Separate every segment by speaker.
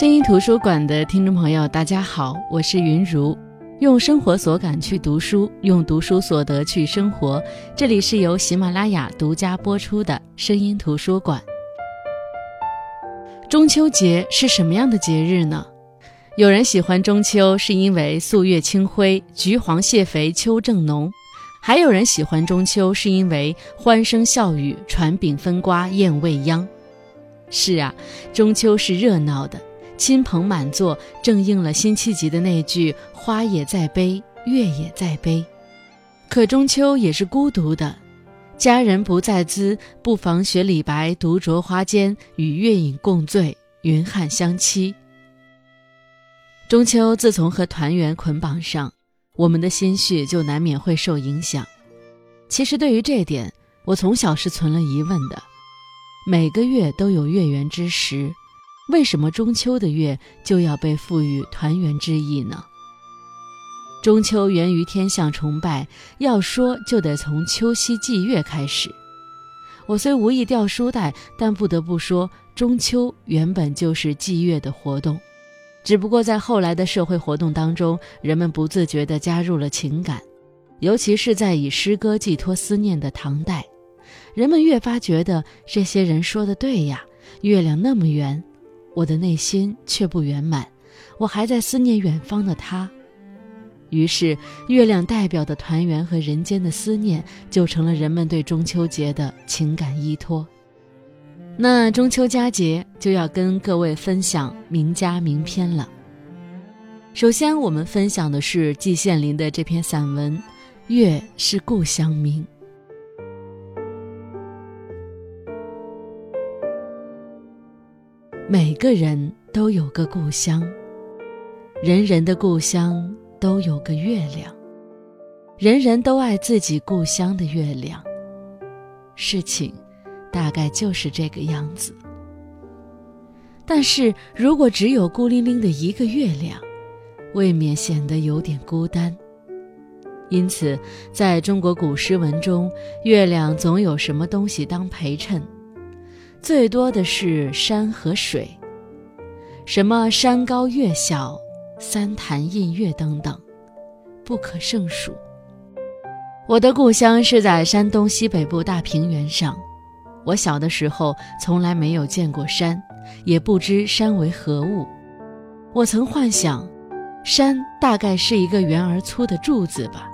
Speaker 1: 声音图书馆的听众朋友，大家好，我是云如，用生活所感去读书，用读书所得去生活。这里是由喜马拉雅独家播出的声音图书馆。中秋节是什么样的节日呢？有人喜欢中秋，是因为素月清辉，橘黄蟹肥，秋正浓；还有人喜欢中秋，是因为欢声笑语，传饼分瓜，宴未央。是啊，中秋是热闹的。亲朋满座，正应了辛弃疾的那句“花也在悲，月也在悲”。可中秋也是孤独的，佳人不在兹，不妨学李白独酌花间，与月影共醉，云汉相期。中秋自从和团圆捆绑上，我们的心绪就难免会受影响。其实对于这点，我从小是存了疑问的。每个月都有月圆之时。为什么中秋的月就要被赋予团圆之意呢？中秋源于天象崇拜，要说就得从秋夕祭月开始。我虽无意掉书袋，但不得不说，中秋原本就是祭月的活动，只不过在后来的社会活动当中，人们不自觉地加入了情感，尤其是在以诗歌寄托思念的唐代，人们越发觉得这些人说的对呀，月亮那么圆。我的内心却不圆满，我还在思念远方的他。于是，月亮代表的团圆和人间的思念，就成了人们对中秋节的情感依托。那中秋佳节就要跟各位分享名家名篇了。首先，我们分享的是季羡林的这篇散文《月是故乡明》。每个人都有个故乡，人人的故乡都有个月亮，人人都爱自己故乡的月亮。事情大概就是这个样子。但是如果只有孤零零的一个月亮，未免显得有点孤单。因此，在中国古诗文中，月亮总有什么东西当陪衬。最多的是山和水，什么山高月小、三潭印月等等，不可胜数。我的故乡是在山东西北部大平原上，我小的时候从来没有见过山，也不知山为何物。我曾幻想，山大概是一个圆而粗的柱子吧，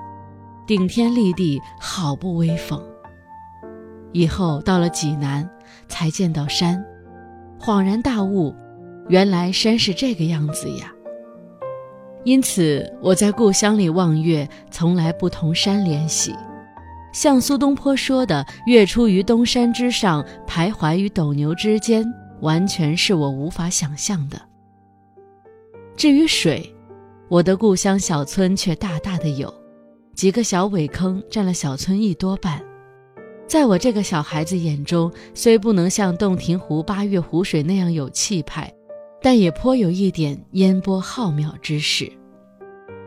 Speaker 1: 顶天立地，好不威风。以后到了济南。才见到山，恍然大悟，原来山是这个样子呀。因此我在故乡里望月，从来不同山联系。像苏东坡说的“月出于东山之上，徘徊于斗牛之间”，完全是我无法想象的。至于水，我的故乡小村却大大的有，几个小苇坑占了小村一多半。在我这个小孩子眼中，虽不能像洞庭湖八月湖水那样有气派，但也颇有一点烟波浩渺之势。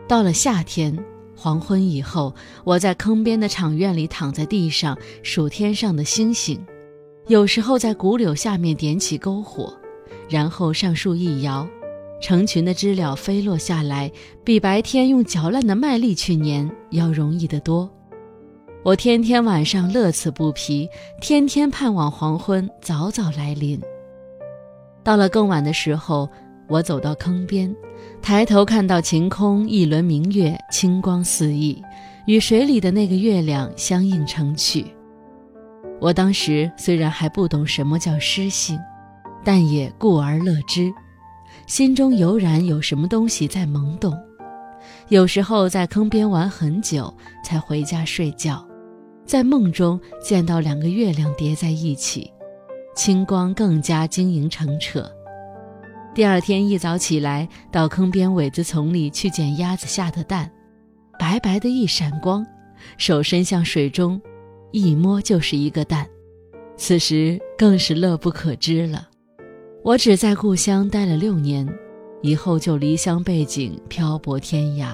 Speaker 1: 到了夏天黄昏以后，我在坑边的场院里躺在地上数天上的星星，有时候在古柳下面点起篝火，然后上树一摇，成群的知了飞落下来，比白天用嚼烂的麦粒去粘要容易得多。我天天晚上乐此不疲，天天盼望黄昏早早来临。到了更晚的时候，我走到坑边，抬头看到晴空一轮明月，清光四溢，与水里的那个月亮相映成趣。我当时虽然还不懂什么叫诗性，但也故而乐之，心中油然有什么东西在萌动。有时候在坑边玩很久，才回家睡觉。在梦中见到两个月亮叠在一起，清光更加晶莹澄澈。第二天一早起来，到坑边苇子丛里去捡鸭子下的蛋，白白的一闪光，手伸向水中，一摸就是一个蛋。此时更是乐不可支了。我只在故乡待了六年，以后就离乡背井，漂泊天涯。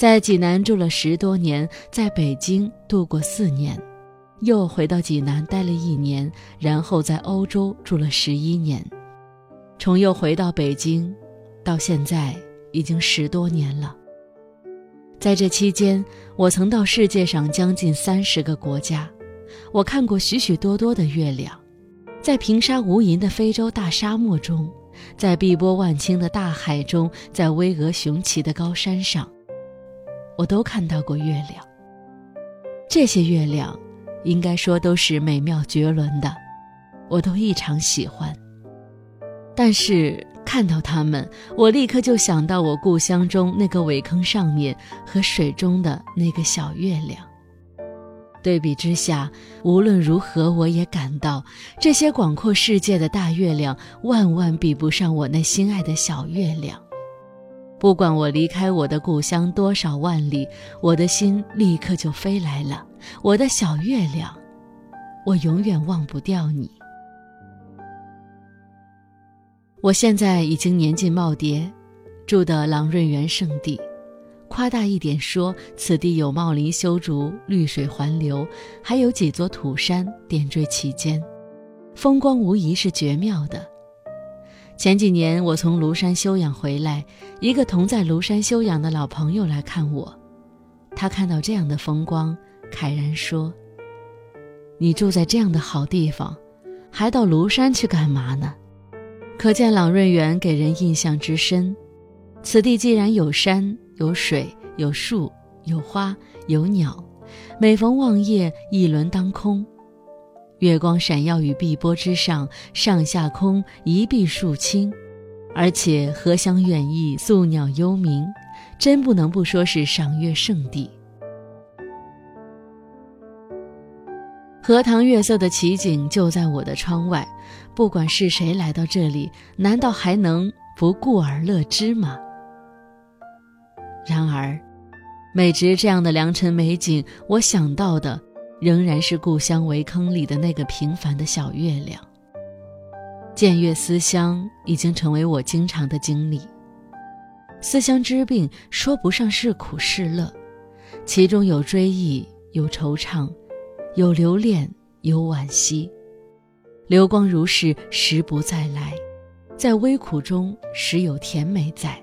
Speaker 1: 在济南住了十多年，在北京度过四年，又回到济南待了一年，然后在欧洲住了十一年。重又回到北京，到现在已经十多年了。在这期间，我曾到世界上将近三十个国家，我看过许许多多的月亮，在平沙无垠的非洲大沙漠中，在碧波万顷的大海中，在巍峨雄奇的高山上，我都看到过月亮。这些月亮，应该说都是美妙绝伦的，我都异常喜欢。但是看到它们，我立刻就想到我故乡中那个苇坑上面和水中的那个小月亮。对比之下，无论如何，我也感到这些广阔世界的大月亮万万比不上我那心爱的小月亮。不管我离开我的故乡多少万里，我的心立刻就飞来了。我的小月亮，我永远忘不掉你。我现在已经年近耄耋，住的朗润园圣地，夸大一点说，此地有茂林修竹，绿水环流，还有几座土山点缀其间，风光无疑是绝妙的。前几年我从庐山休养回来，一个同在庐山休养的老朋友来看我，他看到这样的风光，慨然说：“你住在这样的好地方，还到庐山去干嘛呢？”可见朗润园给人印象之深。此地既然有山有水有树有花有鸟，每逢望夜一轮当空，月光闪耀于碧波之上，上下空一碧数清，而且荷香远溢，宿鸟幽鸣，真不能不说是赏月圣地。荷塘月色的奇景就在我的窗外。不管是谁来到这里，难道还能不顾而乐之吗？然而，每值这样的良辰美景，我想到的仍然是故乡围坑里的那个平凡的小月亮。见月思乡已经成为我经常的经历。思乡之病说不上是苦是乐，其中有追忆，有惆怅，有留恋，有惋惜。流光如是，时不再来，在微苦中时有甜美在。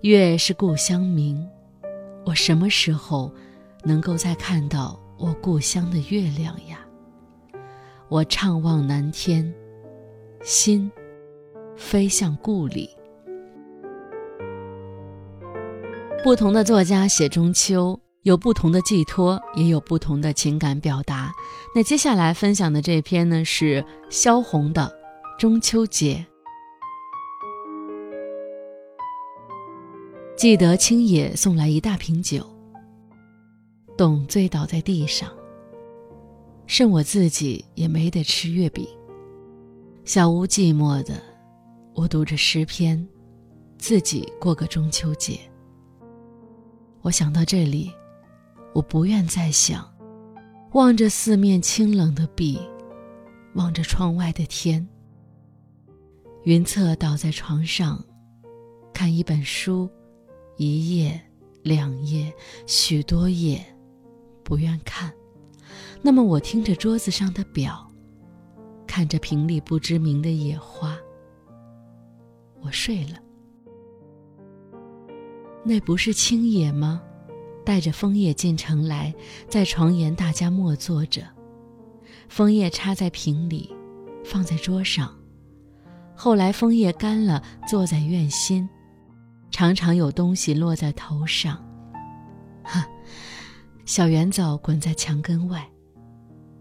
Speaker 1: 月是故乡明，我什么时候能够再看到我故乡的月亮呀？我怅望南天，心飞向故里。不同的作家写中秋。有不同的寄托，也有不同的情感表达。那接下来分享的这篇呢，是萧红的《中秋节》。记得青野送来一大瓶酒，董醉倒在地上，剩我自己也没得吃月饼。小屋寂寞的，我读着诗篇，自己过个中秋节。我想到这里。我不愿再想，望着四面清冷的壁，望着窗外的天。云策倒在床上，看一本书，一页、两页、许多页，不愿看。那么我听着桌子上的表，看着瓶里不知名的野花，我睡了。那不是青野吗？带着枫叶进城来，在床沿大家默坐着，枫叶插在瓶里，放在桌上。后来枫叶干了，坐在院心，常常有东西落在头上。哈，小圆枣滚在墙根外，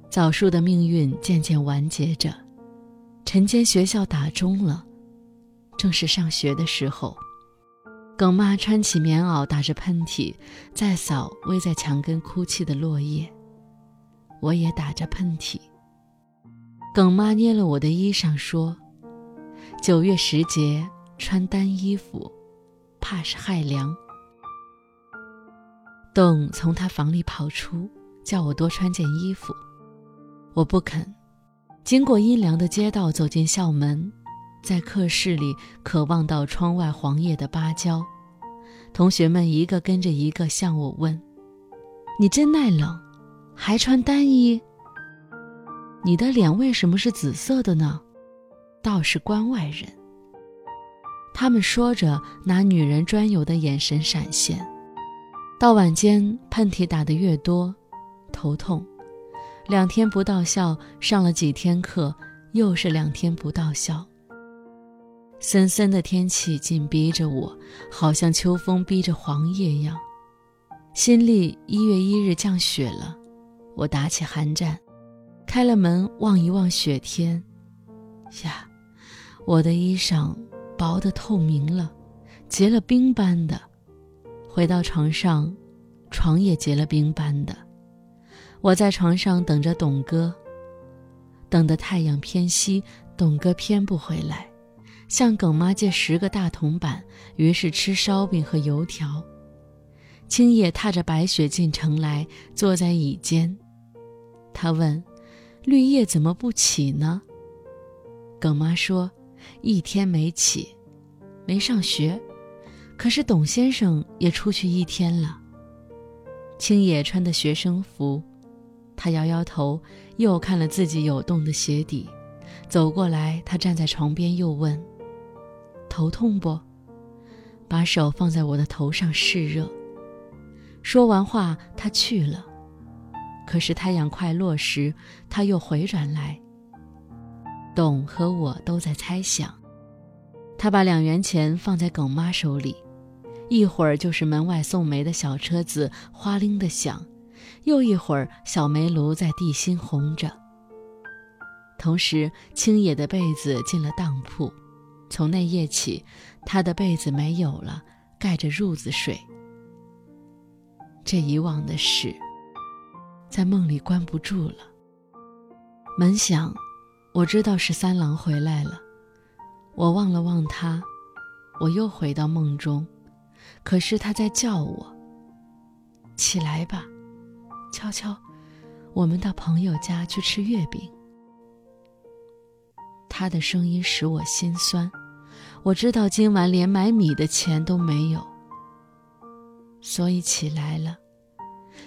Speaker 1: 枣树的命运渐渐完结着。晨间学校打钟了，正是上学的时候。耿妈穿起棉袄，打着喷嚏，在扫偎在墙根哭泣的落叶。我也打着喷嚏。耿妈捏了我的衣裳，说：“九月时节穿单衣服，怕是害凉。”董从他房里跑出，叫我多穿件衣服。我不肯。经过阴凉的街道，走进校门。在课室里，渴望到窗外黄叶的芭蕉。同学们一个跟着一个向我问：“你真耐冷，还穿单衣？你的脸为什么是紫色的呢？倒是关外人。他们说着，拿女人专有的眼神闪现。到晚间，喷嚏打得越多，头痛。两天不到校，上了几天课，又是两天不到校。森森的天气紧逼着我，好像秋风逼着黄叶一样。新历一月一日降雪了，我打起寒战，开了门望一望雪天，呀，我的衣裳薄得透明了，结了冰般的。回到床上，床也结了冰般的。我在床上等着董哥，等得太阳偏西，董哥偏不回来。向耿妈借十个大铜板，于是吃烧饼和油条。青叶踏着白雪进城来，坐在椅间。他问：“绿叶怎么不起呢？”耿妈说：“一天没起，没上学。可是董先生也出去一天了。”青野穿的学生服，他摇摇头，又看了自己有洞的鞋底，走过来，他站在床边，又问。头痛不？把手放在我的头上试热。说完话，他去了。可是太阳快落时，他又回转来。董和我都在猜想。他把两元钱放在耿妈手里，一会儿就是门外送煤的小车子哗铃的响，又一会儿小煤炉在地心红着。同时，青野的被子进了当铺。从那夜起，他的被子没有了，盖着褥子睡。这以往的事，在梦里关不住了。门响，我知道是三郎回来了。我望了望他，我又回到梦中，可是他在叫我：“起来吧，悄悄，我们到朋友家去吃月饼。”他的声音使我心酸。我知道今晚连买米的钱都没有，所以起来了，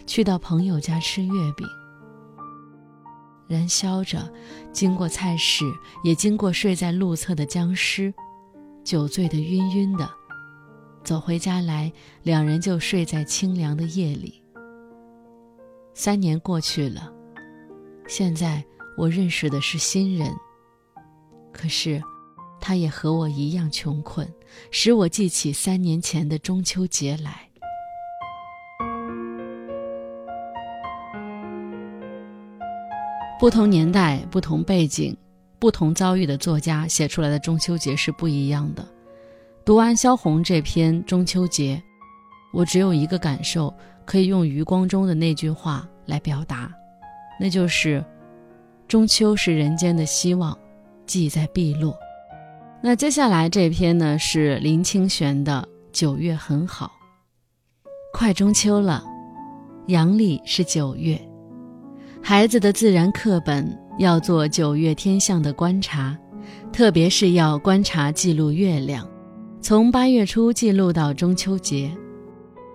Speaker 1: 去到朋友家吃月饼。燃烧着，经过菜市，也经过睡在路侧的僵尸，酒醉的晕晕的，走回家来，两人就睡在清凉的夜里。三年过去了，现在我认识的是新人，可是。他也和我一样穷困，使我记起三年前的中秋节来。不同年代、不同背景、不同遭遇的作家写出来的中秋节是不一样的。读完萧红这篇《中秋节》，我只有一个感受，可以用余光中的那句话来表达，那就是：“中秋是人间的希望，即在碧落。”那接下来这篇呢是林清玄的《九月很好》，快中秋了，阳历是九月，孩子的自然课本要做九月天象的观察，特别是要观察记录月亮，从八月初记录到中秋节。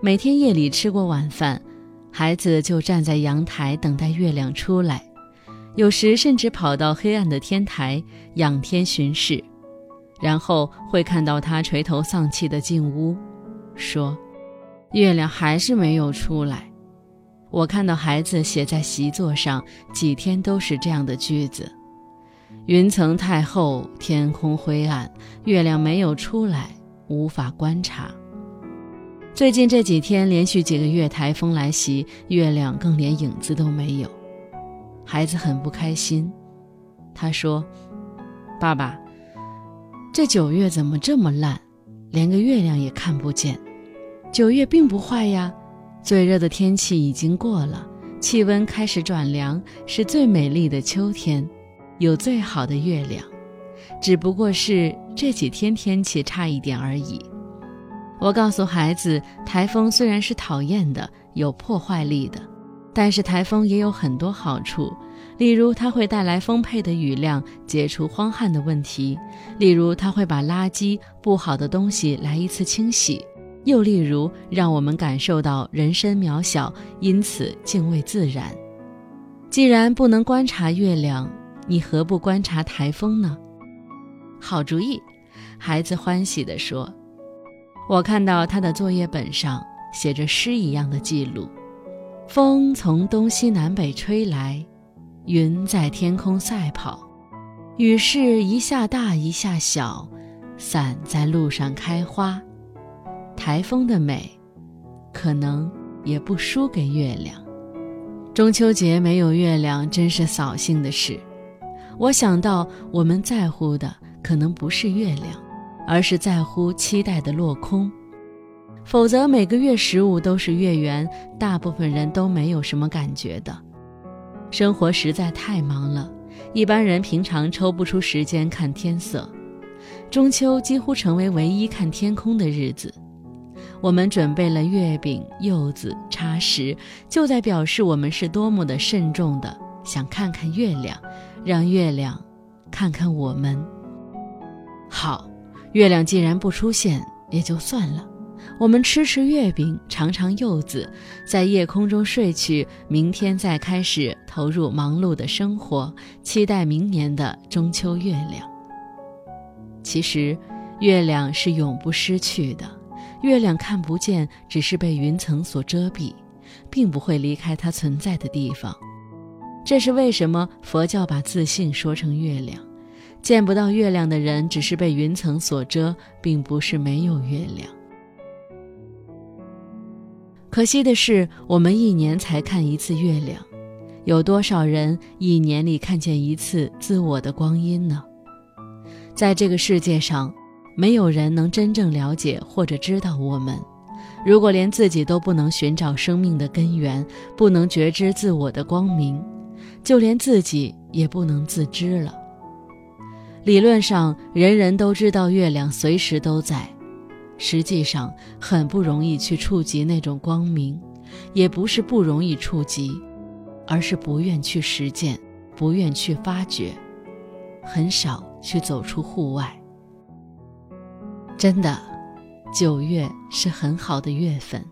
Speaker 1: 每天夜里吃过晚饭，孩子就站在阳台等待月亮出来，有时甚至跑到黑暗的天台仰天巡视。然后会看到他垂头丧气地进屋，说：“月亮还是没有出来。”我看到孩子写在习作上，几天都是这样的句子：“云层太厚，天空灰暗，月亮没有出来，无法观察。”最近这几天连续几个月台风来袭，月亮更连影子都没有，孩子很不开心。他说：“爸爸。”这九月怎么这么烂，连个月亮也看不见。九月并不坏呀，最热的天气已经过了，气温开始转凉，是最美丽的秋天，有最好的月亮。只不过是这几天天气差一点而已。我告诉孩子，台风虽然是讨厌的，有破坏力的，但是台风也有很多好处。例如，它会带来丰沛的雨量，解除荒旱的问题；例如，它会把垃圾、不好的东西来一次清洗；又例如，让我们感受到人身渺小，因此敬畏自然。既然不能观察月亮，你何不观察台风呢？好主意！孩子欢喜地说。我看到他的作业本上写着诗一样的记录：风从东西南北吹来，云在天空赛跑，雨是一下大一下小，伞在路上开花。台风的美，可能也不输给月亮。中秋节没有月亮，真是扫兴的事。我想到，我们在乎的可能不是月亮，而是在乎期待的落空。否则，每个月十五都是月圆，大部分人都没有什么感觉的。生活实在太忙了，一般人平常抽不出时间看天色。中秋几乎成为唯一看天空的日子。我们准备了月饼、柚子、茶食，就在表示我们是多么的慎重的想看看月亮，让月亮看看我们。好，月亮既然不出现，也就算了。我们吃吃月饼，尝尝柚子，在夜空中睡去，明天再开始投入忙碌的生活，期待明年的中秋月亮。其实，月亮是永不失去的。月亮看不见，只是被云层所遮蔽，并不会离开它存在的地方。这是为什么佛教把自信说成月亮。见不到月亮的人，只是被云层所遮，并不是没有月亮。可惜的是，我们一年才看一次月亮，有多少人一年里看见一次自我的光阴呢？在这个世界上。没有人能真正了解或者知道我们。如果连自己都不能寻找生命的根源，不能觉知自我的光明，就连自己也不能自知了。理论上，人人都知道月亮随时都在，实际上很不容易去触及那种光明，也不是不容易触及，而是不愿去实践，不愿去发掘，很少去走出户外。真的，九月是很好的月份，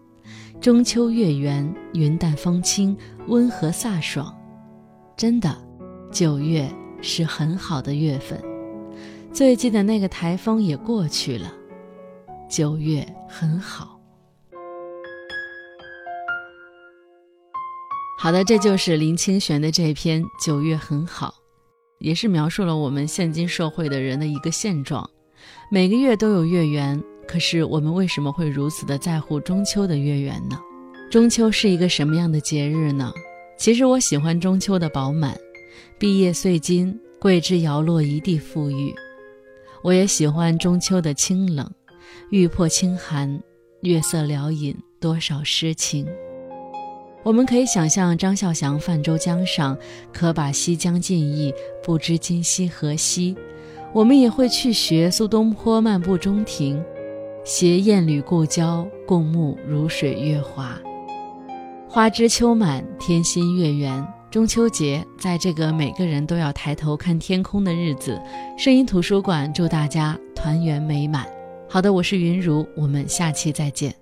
Speaker 1: 中秋月圆，云淡风轻，温和飒爽。真的，九月是很好的月份，最近的那个台风也过去了，九月很好。好的，这就是林清玄的这篇《九月很好》，也是描述了我们现今社会的人的一个现状。每个月都有月圆，可是我们为什么会如此的在乎中秋的月圆呢？中秋是一个什么样的节日呢？其实我喜欢中秋的饱满，毕业岁金，桂枝摇落一地馥郁。我也喜欢中秋的清冷，玉魄清寒，月色撩引多少诗情。我们可以想象张孝祥泛舟江上，可把西江尽意，不知今夕何夕。我们也会去学苏东坡漫步中庭，携燕履故交，共沐如水月华。花枝秋满，天心月圆。中秋节，在这个每个人都要抬头看天空的日子，声音图书馆祝大家团圆美满。好的，我是云如，我们下期再见。